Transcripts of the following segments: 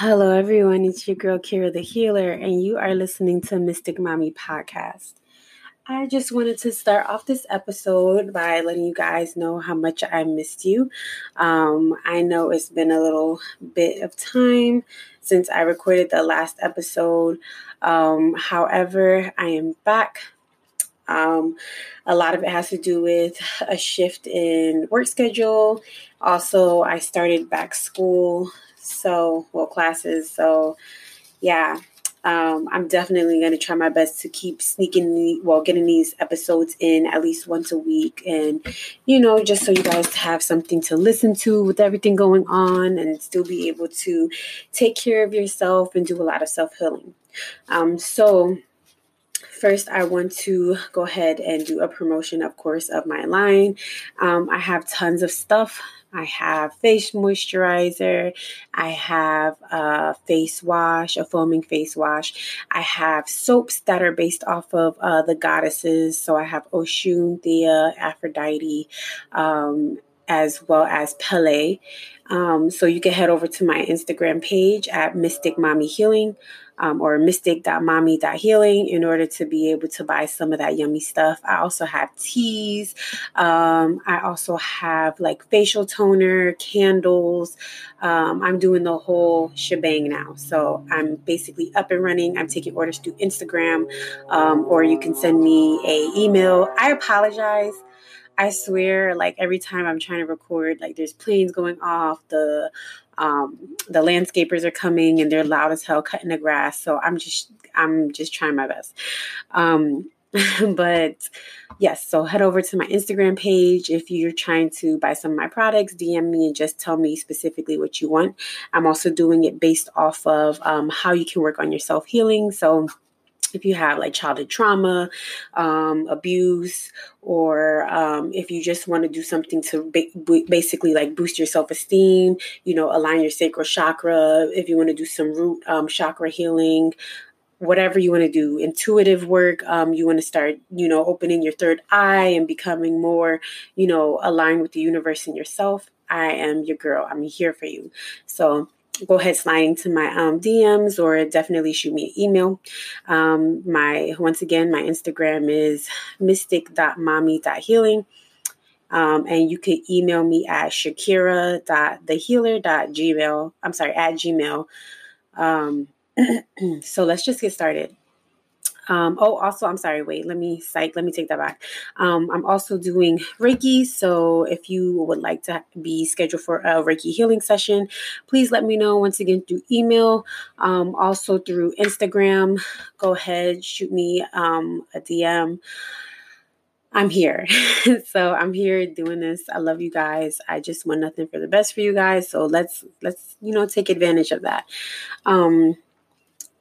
Hello, everyone. It's your girl, Kira the Healer, and you are listening to Mystic Mommy Podcast. I just wanted to start off this episode by letting you guys know how much I missed you. Um, I know it's been a little bit of time since I recorded the last episode. Um, however, I am back. Um, a lot of it has to do with a shift in work schedule. Also, I started back school so, well, classes. So, yeah, um, I'm definitely going to try my best to keep sneaking, the, well, getting these episodes in at least once a week. And, you know, just so you guys have something to listen to with everything going on and still be able to take care of yourself and do a lot of self healing. Um, so, First, I want to go ahead and do a promotion, of course, of my line. Um, I have tons of stuff I have face moisturizer. I have a face wash, a foaming face wash. I have soaps that are based off of uh, the goddesses. So I have Oshun, Thea, Aphrodite, um, as well as Pele. Um, so you can head over to my Instagram page at Mystic Mommy Healing um, or mystic.mommy.healing in order to be able to buy some of that yummy stuff. I also have teas. Um, I also have like facial toner, candles. Um, I'm doing the whole shebang now. So I'm basically up and running. I'm taking orders through Instagram um, or you can send me a email. I apologize. I swear, like every time I'm trying to record, like there's planes going off, the um, the landscapers are coming and they're loud as hell cutting the grass. So I'm just I'm just trying my best. Um, but yes, so head over to my Instagram page if you're trying to buy some of my products. DM me and just tell me specifically what you want. I'm also doing it based off of um, how you can work on your self healing. So if you have like childhood trauma, um, abuse, or um, if you just want to do something to ba- basically like boost your self esteem, you know, align your sacral chakra, if you want to do some root um, chakra healing, whatever you want to do, intuitive work, um, you want to start, you know, opening your third eye and becoming more, you know, aligned with the universe and yourself. I am your girl. I'm here for you. So, go ahead sliding to my um, DMs or definitely shoot me an email. Um, my once again, my Instagram is mystic.mommy.healing. Um, and you can email me at shakira.thehealer.gmail. I'm sorry, at gmail. Um, so let's just get started. Um, oh, also, I'm sorry. Wait, let me psych. Let me take that back. Um, I'm also doing Reiki. So if you would like to be scheduled for a Reiki healing session, please let me know once again through email, um, also through Instagram. Go ahead, shoot me um, a DM. I'm here. so I'm here doing this. I love you guys. I just want nothing for the best for you guys. So let's let's you know take advantage of that. Um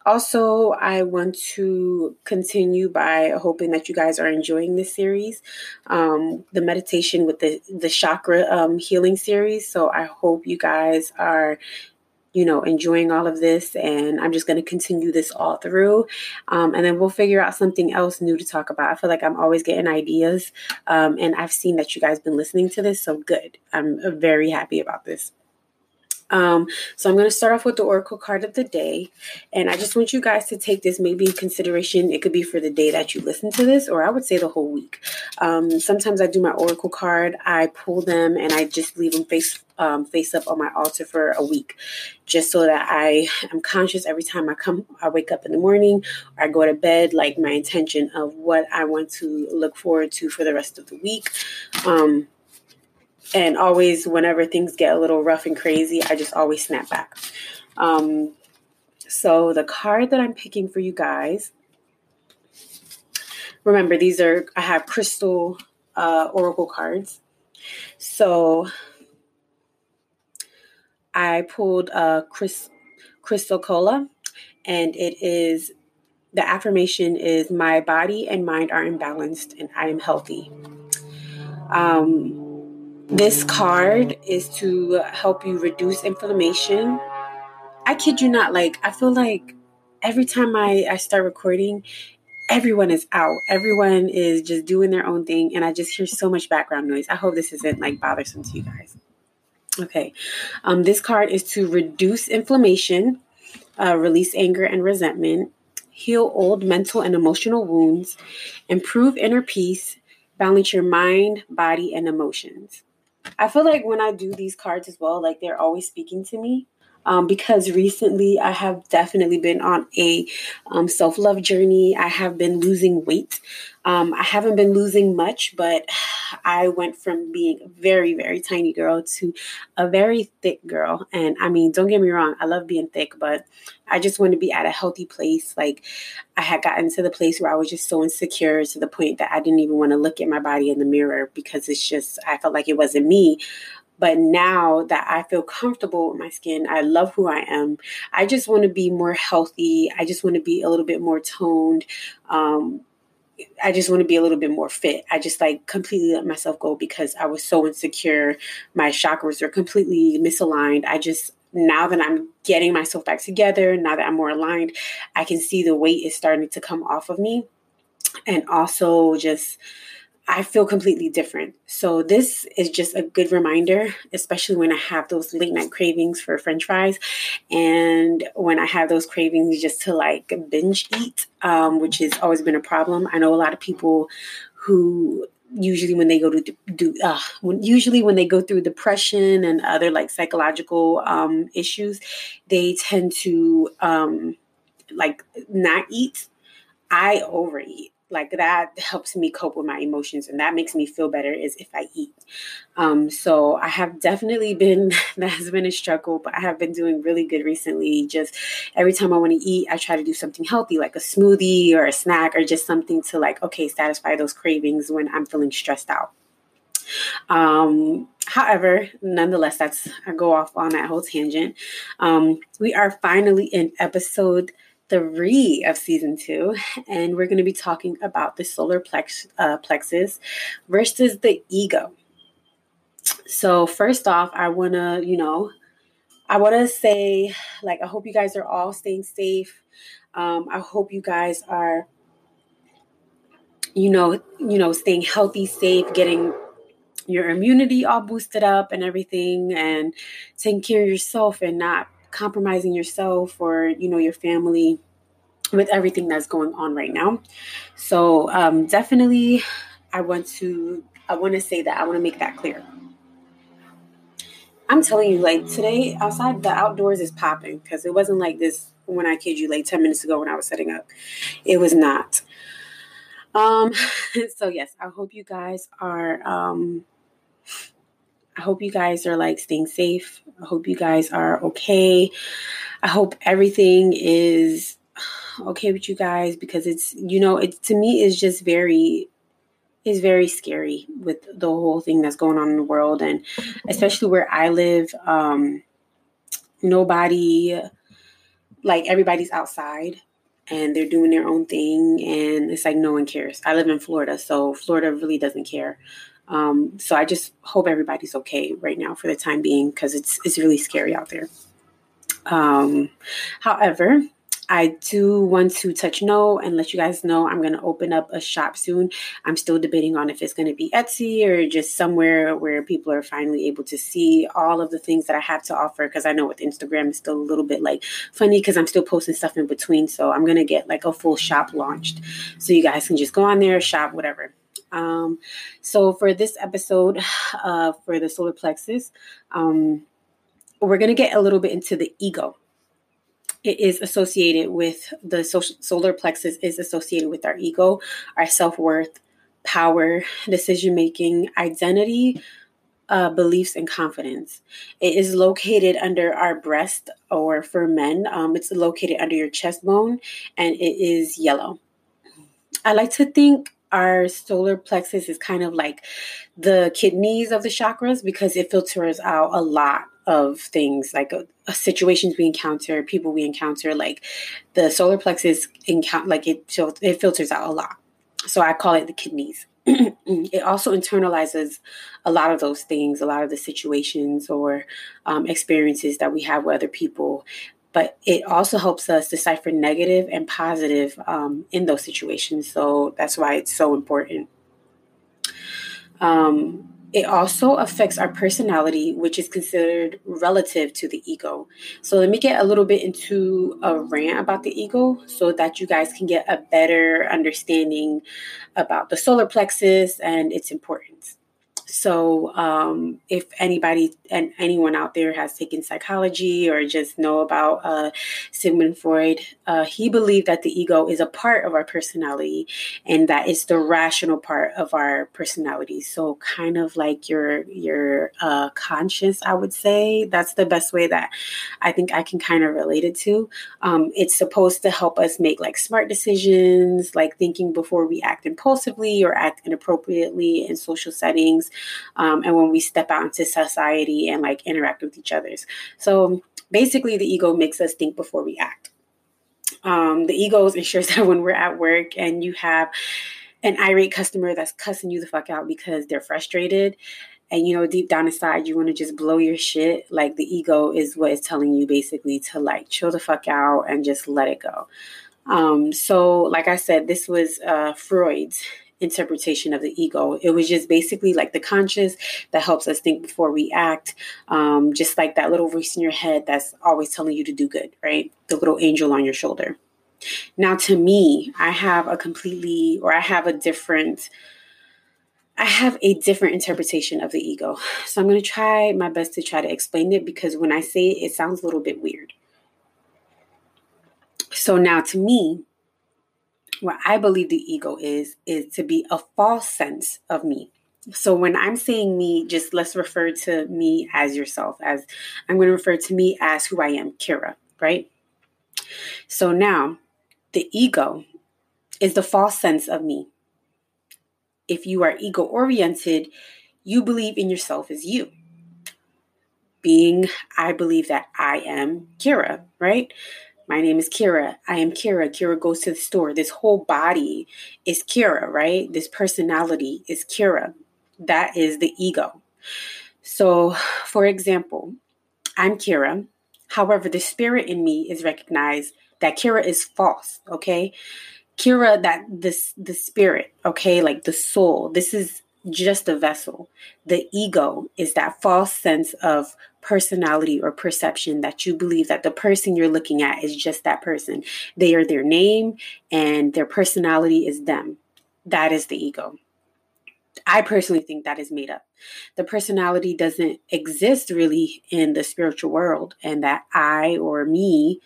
also, I want to continue by hoping that you guys are enjoying this series, um, the meditation with the the chakra um, healing series. So I hope you guys are you know, enjoying all of this. And I'm just going to continue this all through. Um, and then we'll figure out something else new to talk about. I feel like I'm always getting ideas. Um, and I've seen that you guys been listening to this. So good. I'm very happy about this. Um, so I'm going to start off with the Oracle card of the day. And I just want you guys to take this maybe in consideration. It could be for the day that you listen to this, or I would say the whole week. Um, sometimes I do my Oracle card, I pull them and I just leave them face um, face up on my altar for a week, just so that I am conscious every time I come, I wake up in the morning, or I go to bed, like my intention of what I want to look forward to for the rest of the week. Um, and always whenever things get a little rough and crazy i just always snap back. Um, so the card that i'm picking for you guys remember these are i have crystal uh, oracle cards. So i pulled a Chris, crystal cola and it is the affirmation is my body and mind are imbalanced and i am healthy. Um, this card is to help you reduce inflammation. I kid you not, like, I feel like every time I, I start recording, everyone is out. Everyone is just doing their own thing, and I just hear so much background noise. I hope this isn't like bothersome to you guys. Okay, um, this card is to reduce inflammation. uh, release anger and resentment, heal old mental and emotional wounds, improve inner peace, balance your mind, body, and emotions. I feel like when I do these cards as well, like they're always speaking to me um, because recently I have definitely been on a um, self love journey. I have been losing weight. Um, I haven't been losing much, but I went from being a very, very tiny girl to a very thick girl. And I mean, don't get me wrong, I love being thick, but I just want to be at a healthy place. Like, I had gotten to the place where I was just so insecure to the point that I didn't even want to look at my body in the mirror because it's just, I felt like it wasn't me. But now that I feel comfortable with my skin, I love who I am. I just want to be more healthy. I just want to be a little bit more toned. Um, I just want to be a little bit more fit. I just like completely let myself go because I was so insecure. My chakras are completely misaligned. I just, now that I'm getting myself back together, now that I'm more aligned, I can see the weight is starting to come off of me. And also just, I feel completely different. So this is just a good reminder, especially when I have those late night cravings for french fries and when I have those cravings just to like binge eat, um, which has always been a problem. I know a lot of people who usually when they go to do uh, when, usually when they go through depression and other like psychological um, issues, they tend to um, like not eat. I overeat like that helps me cope with my emotions and that makes me feel better is if i eat. Um, so i have definitely been that has been a struggle but i have been doing really good recently. Just every time i want to eat i try to do something healthy like a smoothie or a snack or just something to like okay satisfy those cravings when i'm feeling stressed out. Um, however, nonetheless, that's I go off on that whole tangent. Um, we are finally in episode three of season two, and we're going to be talking about the solar plex, uh, plexus versus the ego. So, first off, I want to, you know, I want to say, like, I hope you guys are all staying safe. Um, I hope you guys are, you know, you know, staying healthy, safe, getting your immunity all boosted up and everything, and taking care of yourself and not compromising yourself or you know your family with everything that's going on right now. So um, definitely i want to i want to say that i want to make that clear. I'm telling you like today outside the outdoors is popping because it wasn't like this when i kid you like 10 minutes ago when i was setting up. It was not. Um so yes i hope you guys are um I hope you guys are like staying safe. I hope you guys are okay. I hope everything is okay with you guys because it's you know it to me is just very is very scary with the whole thing that's going on in the world and especially where I live um nobody like everybody's outside and they're doing their own thing and it's like no one cares. I live in Florida so Florida really doesn't care. Um, so I just hope everybody's okay right now for the time being because it's it's really scary out there. Um, however, I do want to touch no and let you guys know I'm going to open up a shop soon. I'm still debating on if it's going to be Etsy or just somewhere where people are finally able to see all of the things that I have to offer. Because I know with Instagram, it's still a little bit like funny because I'm still posting stuff in between. So I'm going to get like a full shop launched so you guys can just go on there, shop, whatever. Um, so for this episode uh, for the solar plexus, um, we're going to get a little bit into the ego. It is associated with the social, solar plexus is associated with our ego, our self worth, power, decision making, identity, uh, beliefs, and confidence. It is located under our breast, or for men, um, it's located under your chest bone, and it is yellow. I like to think our solar plexus is kind of like the kidneys of the chakras because it filters out a lot of things like uh, uh situations we encounter people we encounter like the solar plexus encounter like it it filters out a lot. So i call it the kidneys. It also internalizes a lot of those things a lot of the situations or um, experiences that we have with other people but it also helps us decipher negative and positive um, in those situations. So that's why it's so important. Um, it also affects our personality, which is considered relative to the ego. So, let me get a little bit into a rant about the ego so that you guys can get a better understanding about the solar plexus and its importance. So, um, if anybody and anyone out there has taken psychology or just know about uh, Sigmund Freud, uh, he believed that the ego is a part of our personality and that it's the rational part of our personality. So, kind of like your your uh, conscience, I would say. That's the best way that I think I can kind of relate it to. Um, it's supposed to help us make like smart decisions, like thinking before we act impulsively or act inappropriately in social settings um, and when we step out into society and like interact with each others. So basically, the ego makes us think before we act. Um, the ego ensures that when we're at work and you have an irate customer that's cussing you the fuck out because they're frustrated and you know deep down inside you want to just blow your shit like the ego is what is telling you basically to like chill the fuck out and just let it go um, so like i said this was uh, freud's interpretation of the ego. It was just basically like the conscious that helps us think before we act, um, just like that little voice in your head that's always telling you to do good, right? The little angel on your shoulder. Now, to me, I have a completely, or I have a different. I have a different interpretation of the ego. So I'm going to try my best to try to explain it because when I say it, it sounds a little bit weird. So now to me, what I believe the ego is, is to be a false sense of me. So when I'm saying me, just let's refer to me as yourself, as I'm going to refer to me as who I am, Kira, right? So now the ego is the false sense of me. If you are ego oriented, you believe in yourself as you. Being, I believe that I am Kira, right? My name is Kira. I am Kira. Kira goes to the store. This whole body is Kira, right? This personality is Kira. That is the ego. So, for example, I'm Kira. However, the spirit in me is recognized that Kira is false, okay? Kira, that this the spirit, okay, like the soul. This is just a vessel. The ego is that false sense of personality or perception that you believe that the person you're looking at is just that person. They are their name and their personality is them. That is the ego. I personally think that is made up. The personality doesn't exist really in the spiritual world, and that I or me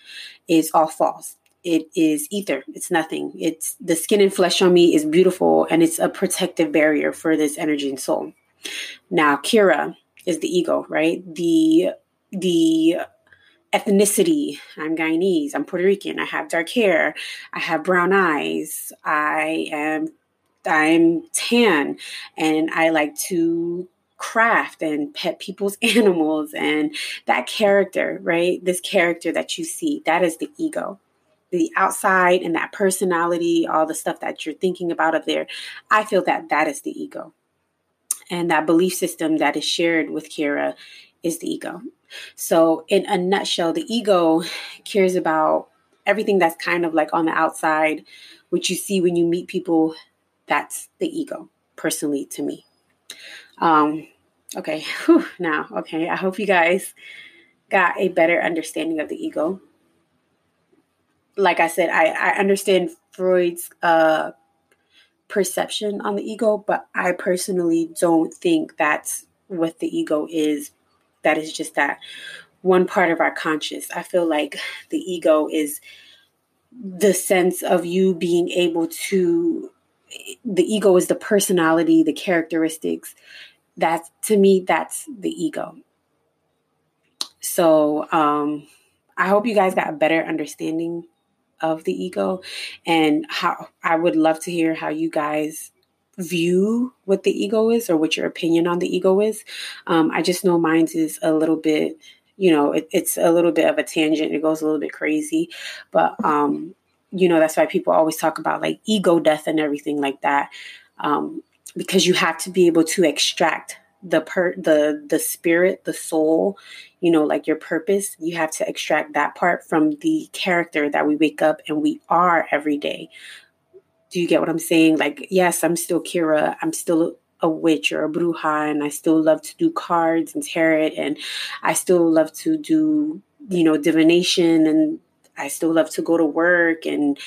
is all false it is ether. It's nothing. It's the skin and flesh on me is beautiful and it's a protective barrier for this energy and soul. Now, Kira is the ego, right? The the ethnicity. I'm Guyanese. I'm Puerto Rican. I have dark hair. I have brown eyes. I am I'm tan and I like to craft and pet people's animals and that character, right? This character that you see, that is the ego the outside and that personality, all the stuff that you're thinking about up there, I feel that that is the ego. And that belief system that is shared with Kira is the ego. So, in a nutshell, the ego cares about everything that's kind of like on the outside, which you see when you meet people. That's the ego, personally, to me. Um, okay, Whew, now, okay, I hope you guys got a better understanding of the ego like I said, I, I understand Freud's uh, perception on the ego, but I personally don't think that's what the ego is. That is just that one part of our conscious. I feel like the ego is the sense of you being able to, the ego is the personality, the characteristics. That to me, that's the ego. So um, I hope you guys got a better understanding of the ego and how I would love to hear how you guys view what the ego is or what your opinion on the ego is. Um, I just know mine's is a little bit, you know, it, it's a little bit of a tangent. It goes a little bit crazy, but um, you know that's why people always talk about like ego death and everything like that, um, because you have to be able to extract the per the the spirit, the soul, you know, like your purpose, you have to extract that part from the character that we wake up and we are every day. Do you get what I'm saying? Like, yes, I'm still Kira. I'm still a witch or a bruja and I still love to do cards and tarot and I still love to do, you know, divination and I still love to go to work and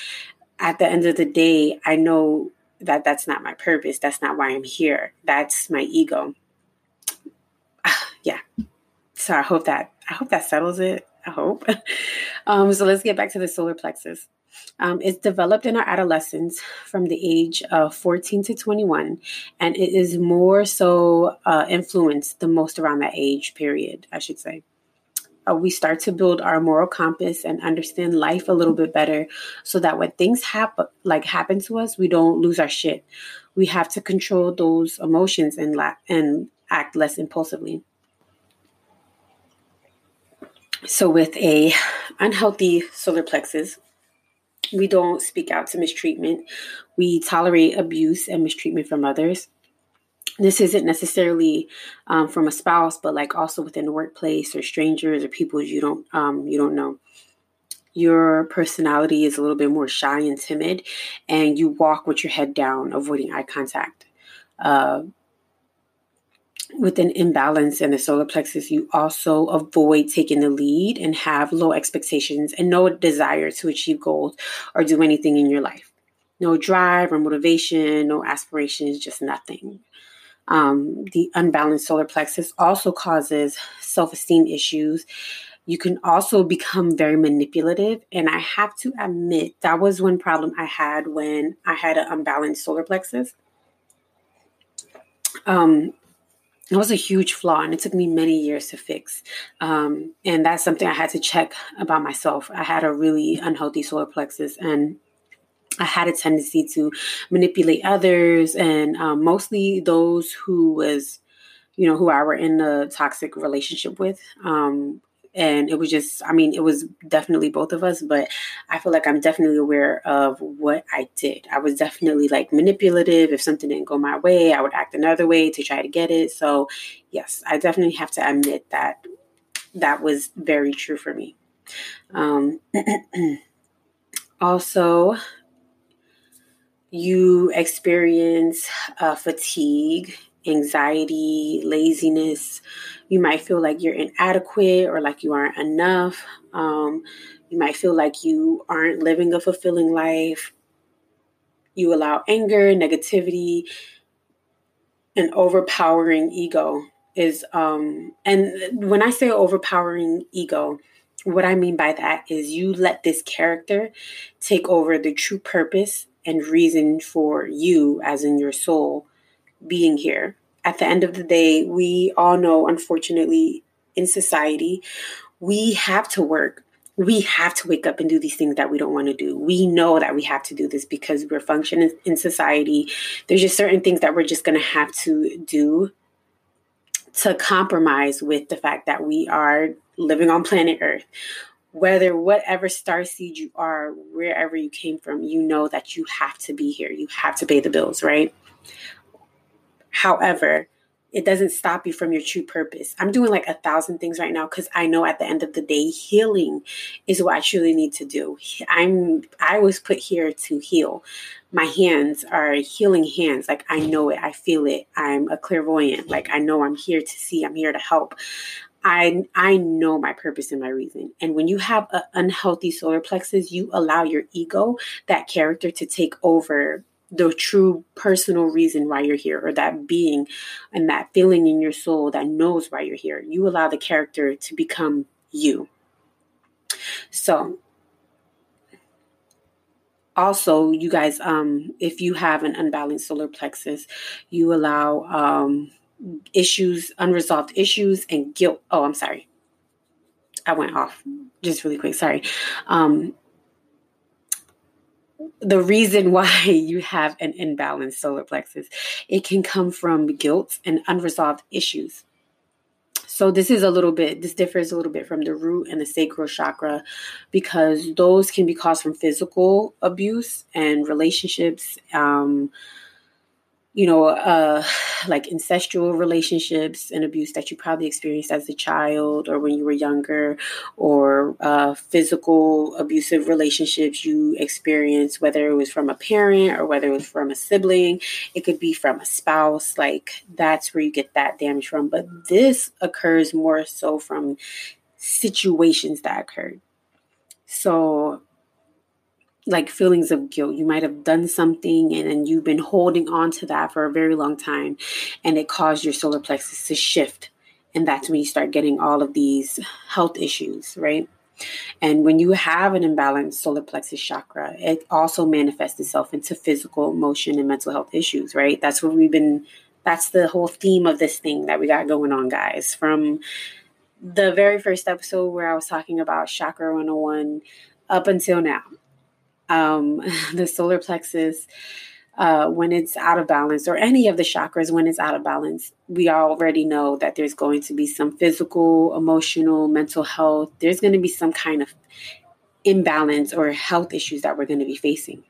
at the end of the day, I know that that's not my purpose. That's not why I'm here. That's my ego. Yeah. So I hope that I hope that settles it. I hope. um, so let's get back to the solar plexus. Um, it's developed in our adolescence from the age of 14 to 21, and it is more so uh, influenced the most around that age period, I should say uh, we start to build our moral compass and understand life a little bit better so that when things happen like happen to us we don't lose our shit we have to control those emotions and la- and act less impulsively so with a unhealthy solar plexus we don't speak out to mistreatment we tolerate abuse and mistreatment from others this isn't necessarily um, from a spouse, but like also within the workplace or strangers or people you don't um, you don't know. Your personality is a little bit more shy and timid, and you walk with your head down, avoiding eye contact. Uh, with an imbalance in the solar plexus, you also avoid taking the lead and have low expectations and no desire to achieve goals or do anything in your life. No drive or motivation, no aspirations, just nothing. Um, the unbalanced solar plexus also causes self esteem issues. You can also become very manipulative. And I have to admit, that was one problem I had when I had an unbalanced solar plexus. Um, it was a huge flaw and it took me many years to fix. Um, and that's something I had to check about myself. I had a really unhealthy solar plexus and I had a tendency to manipulate others and um, mostly those who was, you know, who I were in a toxic relationship with. Um, and it was just, I mean, it was definitely both of us, but I feel like I'm definitely aware of what I did. I was definitely like manipulative. If something didn't go my way, I would act another way to try to get it. So, yes, I definitely have to admit that that was very true for me. Um, also, you experience uh, fatigue, anxiety, laziness. You might feel like you're inadequate or like you aren't enough. Um, you might feel like you aren't living a fulfilling life. You allow anger, negativity, an overpowering ego is um and when I say overpowering ego, what I mean by that is you let this character take over the true purpose and reason for you, as in your soul, being here. At the end of the day, we all know, unfortunately, in society, we have to work. We have to wake up and do these things that we don't want to do. We know that we have to do this because we're functioning in society. There's just certain things that we're just going to have to do to compromise with the fact that we are living on planet Earth whether whatever star seed you are, wherever you came from, you know that you have to be here. You have to pay the bills, right? However, it doesn't stop you from your true purpose. I'm doing like a thousand things right now because I know at the end of the day, healing is what I truly need to do. I'm I was put here to heal. My hands are healing hands. Like I know it, I feel it. I'm a clairvoyant. Like I know I'm here to see, I'm here to help. I I know my purpose and my reason. And when you have an unhealthy solar plexus, you allow your ego, that character, to take over the true personal reason why you're here, or that being and that feeling in your soul that knows why you're here. You allow the character to become you. So also you guys um if you have an unbalanced solar plexus you allow um issues, unresolved issues, and guilt. Oh, I'm sorry. I went off just really quick. Sorry. Um, the reason why you have an imbalanced solar plexus, it can come from guilt and unresolved issues. So this is a little bit, this differs a little bit from the root and the sacral chakra because those can be caused from physical abuse and relationships, um, you know, uh, like incestual relationships and abuse that you probably experienced as a child or when you were younger, or uh, physical abusive relationships you experienced, whether it was from a parent or whether it was from a sibling. It could be from a spouse. Like that's where you get that damage from. But this occurs more so from situations that occurred. So like feelings of guilt. You might have done something and then you've been holding on to that for a very long time and it caused your solar plexus to shift. And that's when you start getting all of these health issues, right? And when you have an imbalanced solar plexus chakra, it also manifests itself into physical, emotion, and mental health issues, right? That's what we've been, that's the whole theme of this thing that we got going on, guys. From the very first episode where I was talking about Chakra 101 up until now um, the solar plexus, uh, when it's out of balance, or any of the chakras when it's out of balance, we already know that there's going to be some physical, emotional, mental health. There's going to be some kind of imbalance or health issues that we're going to be facing.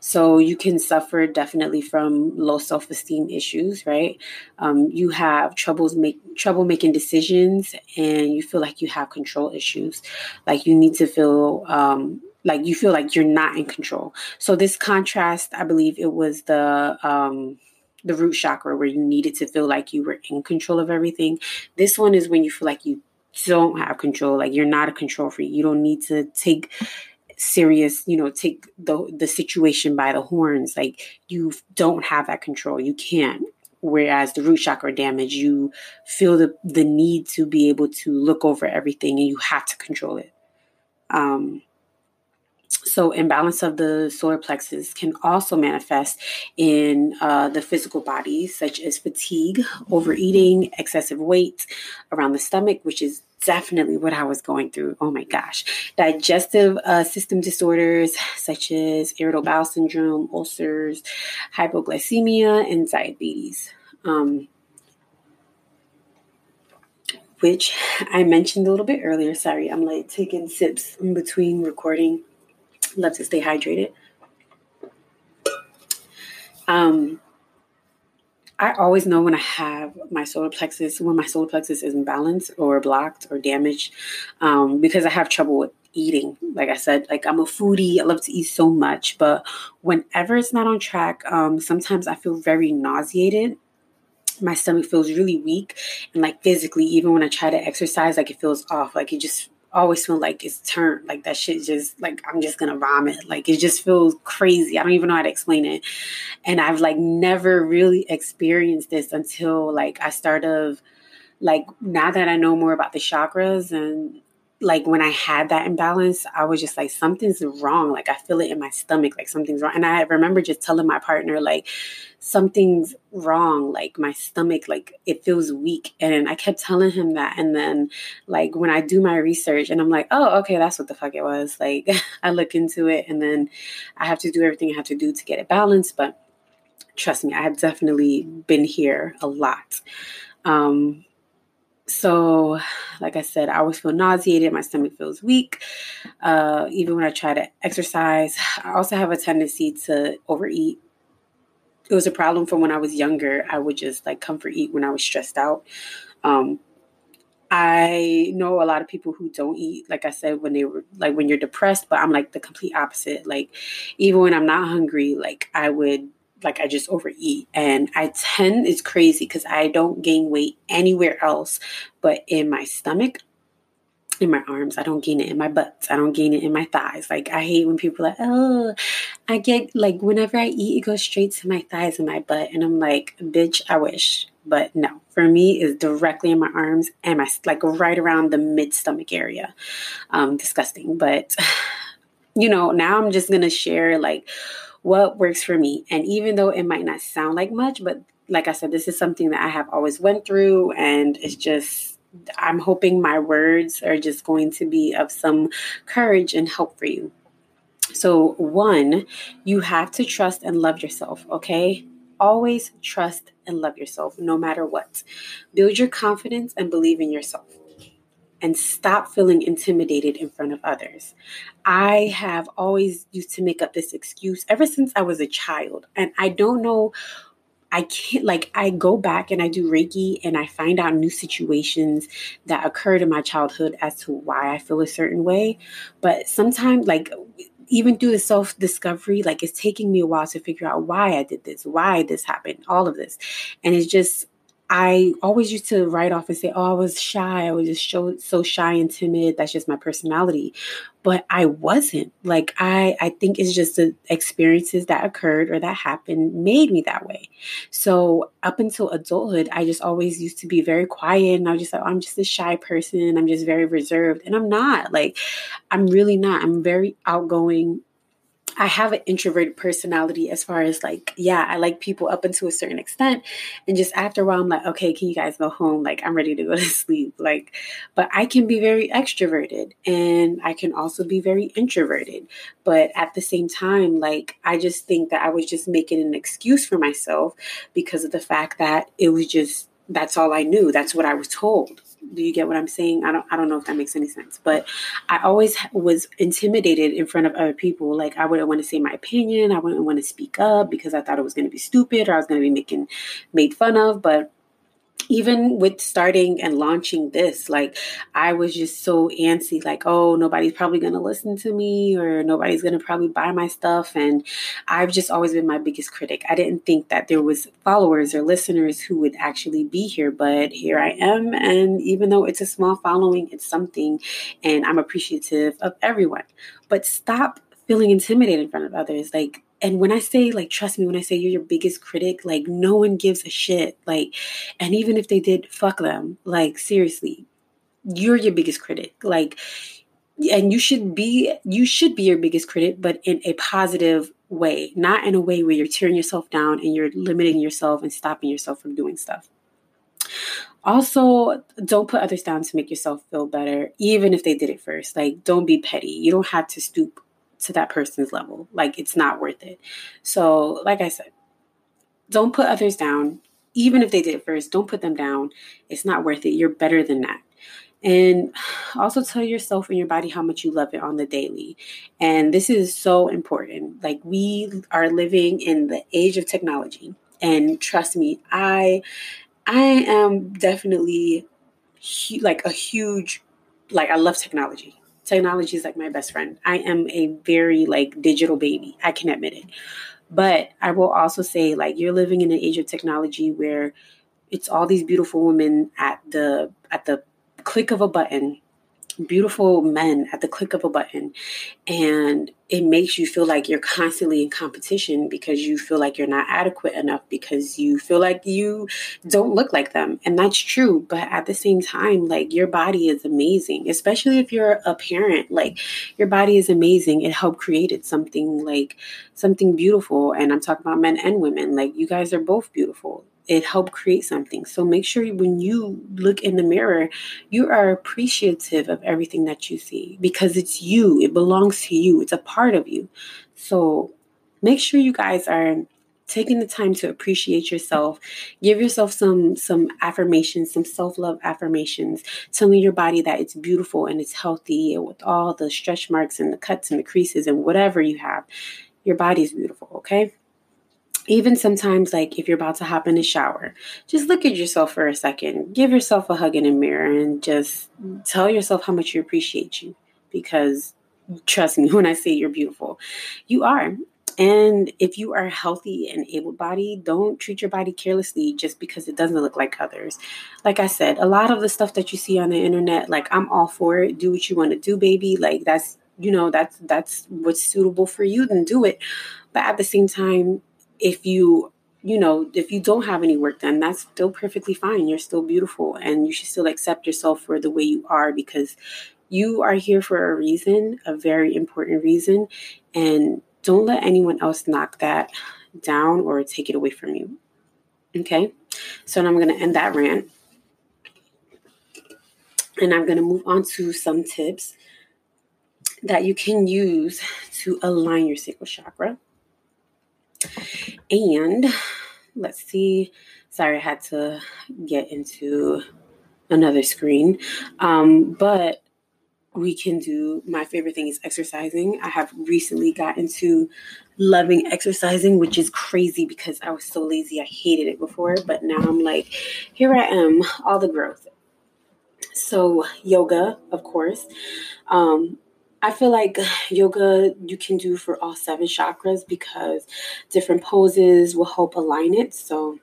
So you can suffer definitely from low self esteem issues, right? Um, you have troubles make trouble making decisions, and you feel like you have control issues, like you need to feel um, like you feel like you're not in control. So this contrast, I believe it was the um the root chakra where you needed to feel like you were in control of everything. This one is when you feel like you don't have control, like you're not a control freak. You don't need to take serious, you know, take the the situation by the horns. Like you don't have that control. You can't. Whereas the root chakra damage, you feel the the need to be able to look over everything and you have to control it. Um so, imbalance of the solar plexus can also manifest in uh, the physical body, such as fatigue, overeating, excessive weight around the stomach, which is definitely what I was going through. Oh my gosh. Digestive uh, system disorders such as irritable bowel syndrome, ulcers, hypoglycemia, and diabetes. Um, which I mentioned a little bit earlier. Sorry, I'm like taking sips in between recording love to stay hydrated. Um, I always know when I have my solar plexus, when my solar plexus is imbalanced or blocked or damaged, um, because I have trouble with eating. Like I said, like I'm a foodie. I love to eat so much, but whenever it's not on track, um, sometimes I feel very nauseated. My stomach feels really weak, and like physically, even when I try to exercise, like it feels off. Like it just always feel like it's turned like that shit just like I'm just gonna vomit. Like it just feels crazy. I don't even know how to explain it. And I've like never really experienced this until like I started like now that I know more about the chakras and like when I had that imbalance, I was just like, something's wrong. Like I feel it in my stomach, like something's wrong. And I remember just telling my partner, like, something's wrong. Like my stomach, like it feels weak. And I kept telling him that. And then like when I do my research and I'm like, oh, okay, that's what the fuck it was. Like I look into it and then I have to do everything I have to do to get it balanced. But trust me, I have definitely been here a lot. Um, so, like I said, I always feel nauseated. My stomach feels weak. Uh, even when I try to exercise, I also have a tendency to overeat. It was a problem from when I was younger. I would just like comfort eat when I was stressed out. Um, I know a lot of people who don't eat, like I said, when they were like when you're depressed, but I'm like the complete opposite. Like, even when I'm not hungry, like I would like I just overeat. And I tend, it's crazy because I don't gain weight anywhere else but in my stomach, in my arms. I don't gain it in my butts. I don't gain it in my thighs. Like I hate when people like, oh, I get like whenever I eat, it goes straight to my thighs and my butt. And I'm like, bitch, I wish. But no, for me, it's directly in my arms and my like right around the mid stomach area. Um, disgusting. But you know, now I'm just gonna share like what works for me. And even though it might not sound like much, but like I said, this is something that I have always went through and it's just I'm hoping my words are just going to be of some courage and help for you. So, one, you have to trust and love yourself, okay? Always trust and love yourself no matter what. Build your confidence and believe in yourself. And stop feeling intimidated in front of others. I have always used to make up this excuse ever since I was a child. And I don't know I can't like I go back and I do Reiki and I find out new situations that occurred in my childhood as to why I feel a certain way. But sometimes like even through the self discovery, like it's taking me a while to figure out why I did this, why this happened, all of this. And it's just I always used to write off and say, Oh, I was shy. I was just so, so shy and timid. That's just my personality. But I wasn't. Like, I, I think it's just the experiences that occurred or that happened made me that way. So, up until adulthood, I just always used to be very quiet. And I was just like, oh, I'm just a shy person. I'm just very reserved. And I'm not. Like, I'm really not. I'm very outgoing. I have an introverted personality as far as like, yeah, I like people up until a certain extent. And just after a while, I'm like, okay, can you guys go home? Like, I'm ready to go to sleep. Like, but I can be very extroverted and I can also be very introverted. But at the same time, like, I just think that I was just making an excuse for myself because of the fact that it was just, that's all I knew. That's what I was told do you get what i'm saying? I don't i don't know if that makes any sense but i always was intimidated in front of other people. Like i wouldn't want to say my opinion. I wouldn't want to speak up because i thought it was going to be stupid or i was going to be making made fun of but even with starting and launching this, like I was just so antsy, like, oh, nobody's probably going to listen to me or nobody's going to probably buy my stuff. And I've just always been my biggest critic. I didn't think that there was followers or listeners who would actually be here, but here I am. And even though it's a small following, it's something. And I'm appreciative of everyone. But stop feeling intimidated in front of others. Like and when I say, like, trust me, when I say you're your biggest critic, like, no one gives a shit. Like, and even if they did, fuck them. Like, seriously, you're your biggest critic. Like, and you should be, you should be your biggest critic, but in a positive way, not in a way where you're tearing yourself down and you're limiting yourself and stopping yourself from doing stuff. Also, don't put others down to make yourself feel better, even if they did it first. Like, don't be petty. You don't have to stoop to that person's level. Like it's not worth it. So, like I said, don't put others down. Even if they did it first, don't put them down. It's not worth it. You're better than that. And also tell yourself and your body how much you love it on the daily. And this is so important. Like we are living in the age of technology. And trust me, I I am definitely like a huge like I love technology technology is like my best friend. I am a very like digital baby. I can admit it. But I will also say like you're living in an age of technology where it's all these beautiful women at the at the click of a button beautiful men at the click of a button and it makes you feel like you're constantly in competition because you feel like you're not adequate enough because you feel like you don't look like them and that's true but at the same time like your body is amazing especially if you're a parent like your body is amazing it helped created something like something beautiful and i'm talking about men and women like you guys are both beautiful it helped create something. So make sure when you look in the mirror, you are appreciative of everything that you see because it's you. It belongs to you. It's a part of you. So make sure you guys are taking the time to appreciate yourself give yourself some some affirmations some self-love affirmations telling your body that it's beautiful and it's healthy with all the stretch marks and the cuts and the creases and whatever you have your body is beautiful okay even sometimes like if you're about to hop in the shower just look at yourself for a second give yourself a hug in a mirror and just tell yourself how much you appreciate you because trust me when i say you're beautiful you are and if you are healthy and able bodied, don't treat your body carelessly just because it doesn't look like others. Like I said, a lot of the stuff that you see on the internet, like I'm all for it. Do what you want to do, baby. Like that's you know, that's that's what's suitable for you, then do it. But at the same time, if you you know if you don't have any work done that's still perfectly fine. You're still beautiful and you should still accept yourself for the way you are because you are here for a reason a very important reason and don't let anyone else knock that down or take it away from you okay? So i'm going to end that rant. And i'm going to move on to some tips that you can use to align your sacral chakra and let's see. Sorry, I had to get into another screen. Um, but we can do my favorite thing is exercising. I have recently gotten to loving exercising, which is crazy because I was so lazy. I hated it before, but now I'm like, here I am, all the growth. So, yoga, of course. Um, I feel like yoga you can do for all seven chakras because different poses will help align it. So,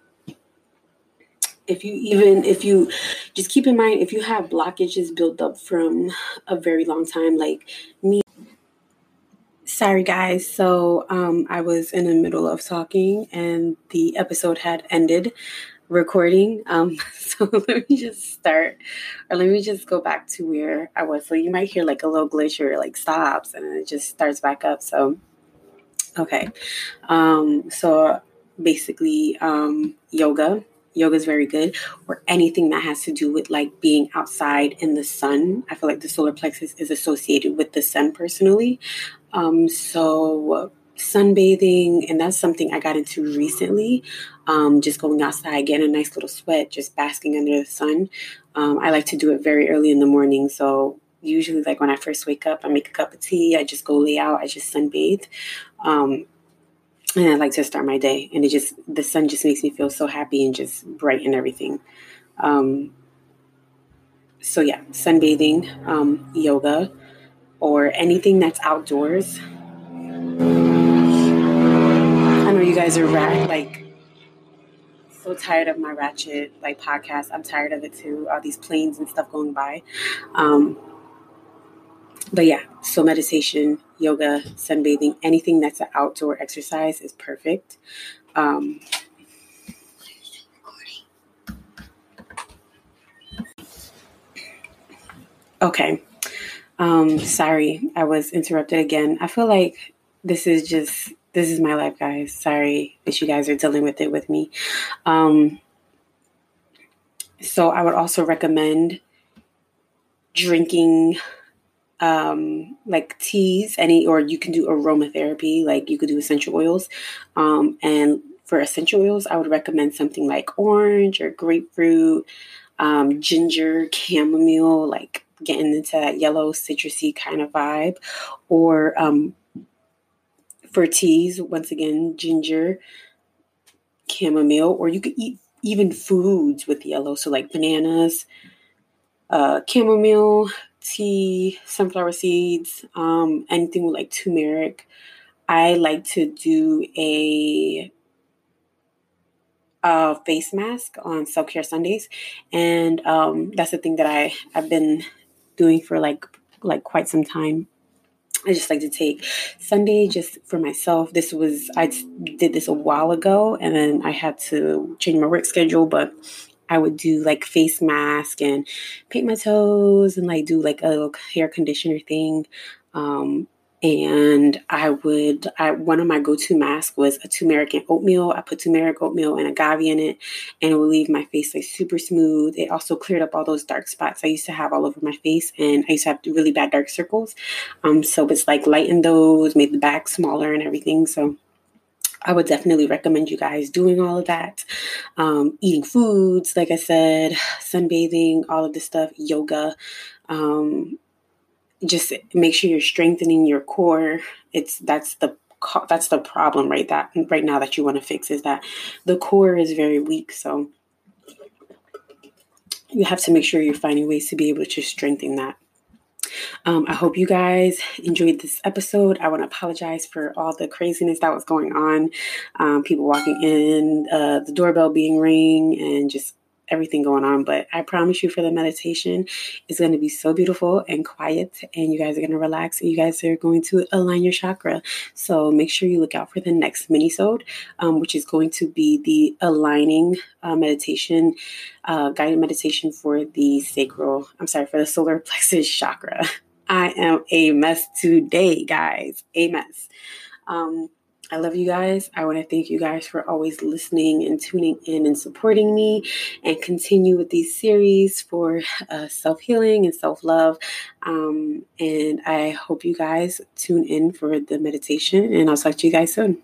if you even if you just keep in mind if you have blockages built up from a very long time like me. Sorry guys. So um, i was in the middle of talking and the episode had ended recording um, so let me just start or let me just go back to where i was. So you might hear like a little glitch or like stops and it just starts back up so okay. Um, so basically um, yoga yoga is very good or anything that has to do with like being outside in the sun. I feel like the solar plexus is associated with the sun personally. Um, so sunbathing and that's something i got into recently um, just going outside getting a nice little sweat just basking under the sun um, i like to do it very early in the morning so usually like when i first wake up i make a cup of tea i just go lay out i just sunbathe um, and I like to start my day. And it just the sun just makes me feel so happy and just bright and everything. Um, so yeah, sunbathing, um, yoga, or anything that's outdoors. I know you guys are rat like so tired of my ratchet like podcast. I'm tired of it too. All these planes and stuff going by. Um, but yeah, so meditation, yoga, sunbathing, anything that's an outdoor exercise is perfect. Um, okay. Um, sorry, I was interrupted again. I feel like this is just this is my life, guys. Sorry that you guys are dealing with it with me. Um, so I would also recommend drinking um, like teas, any, or you can do aromatherapy, like you could do essential oils. Um, and for essential oils, I would recommend something like orange or grapefruit, um, ginger, chamomile, like getting into that yellow citrusy kind of vibe. Or um, for teas, once again, ginger, chamomile, or you could eat even foods with yellow, so like bananas, uh, chamomile, tea, sunflower seeds, um, anything with like turmeric. I like to do a, a face mask on self care Sundays, and um, that's the thing that I I've been doing for like like quite some time. I just like to take Sunday just for myself. This was I did this a while ago, and then I had to change my work schedule, but I would do like face mask and paint my toes and like do like a little hair conditioner thing. Um, and I would, I one of my go-to masks was a turmeric and oatmeal. I put turmeric, oatmeal, and agave in it, and it would leave my face like super smooth. It also cleared up all those dark spots I used to have all over my face, and I used to have really bad dark circles. Um, so it's like lightened those, made the back smaller and everything. So I would definitely recommend you guys doing all of that. Um, eating foods, like I said, sunbathing, all of this stuff, yoga. Um, just make sure you're strengthening your core. It's that's the that's the problem right that right now that you want to fix is that the core is very weak. So you have to make sure you're finding ways to be able to strengthen that. Um, I hope you guys enjoyed this episode. I want to apologize for all the craziness that was going on. Um, people walking in, uh, the doorbell being ring, and just everything going on. But I promise you, for the meditation, it's going to be so beautiful and quiet, and you guys are going to relax, and you guys are going to align your chakra. So make sure you look out for the next mini-sode, um, which is going to be the aligning uh, meditation, uh, guided meditation for the sacral. I'm sorry, for the solar plexus chakra. I am a mess today, guys. A mess. Um, I love you guys. I want to thank you guys for always listening and tuning in and supporting me and continue with these series for uh, self healing and self love. Um, and I hope you guys tune in for the meditation, and I'll talk to you guys soon.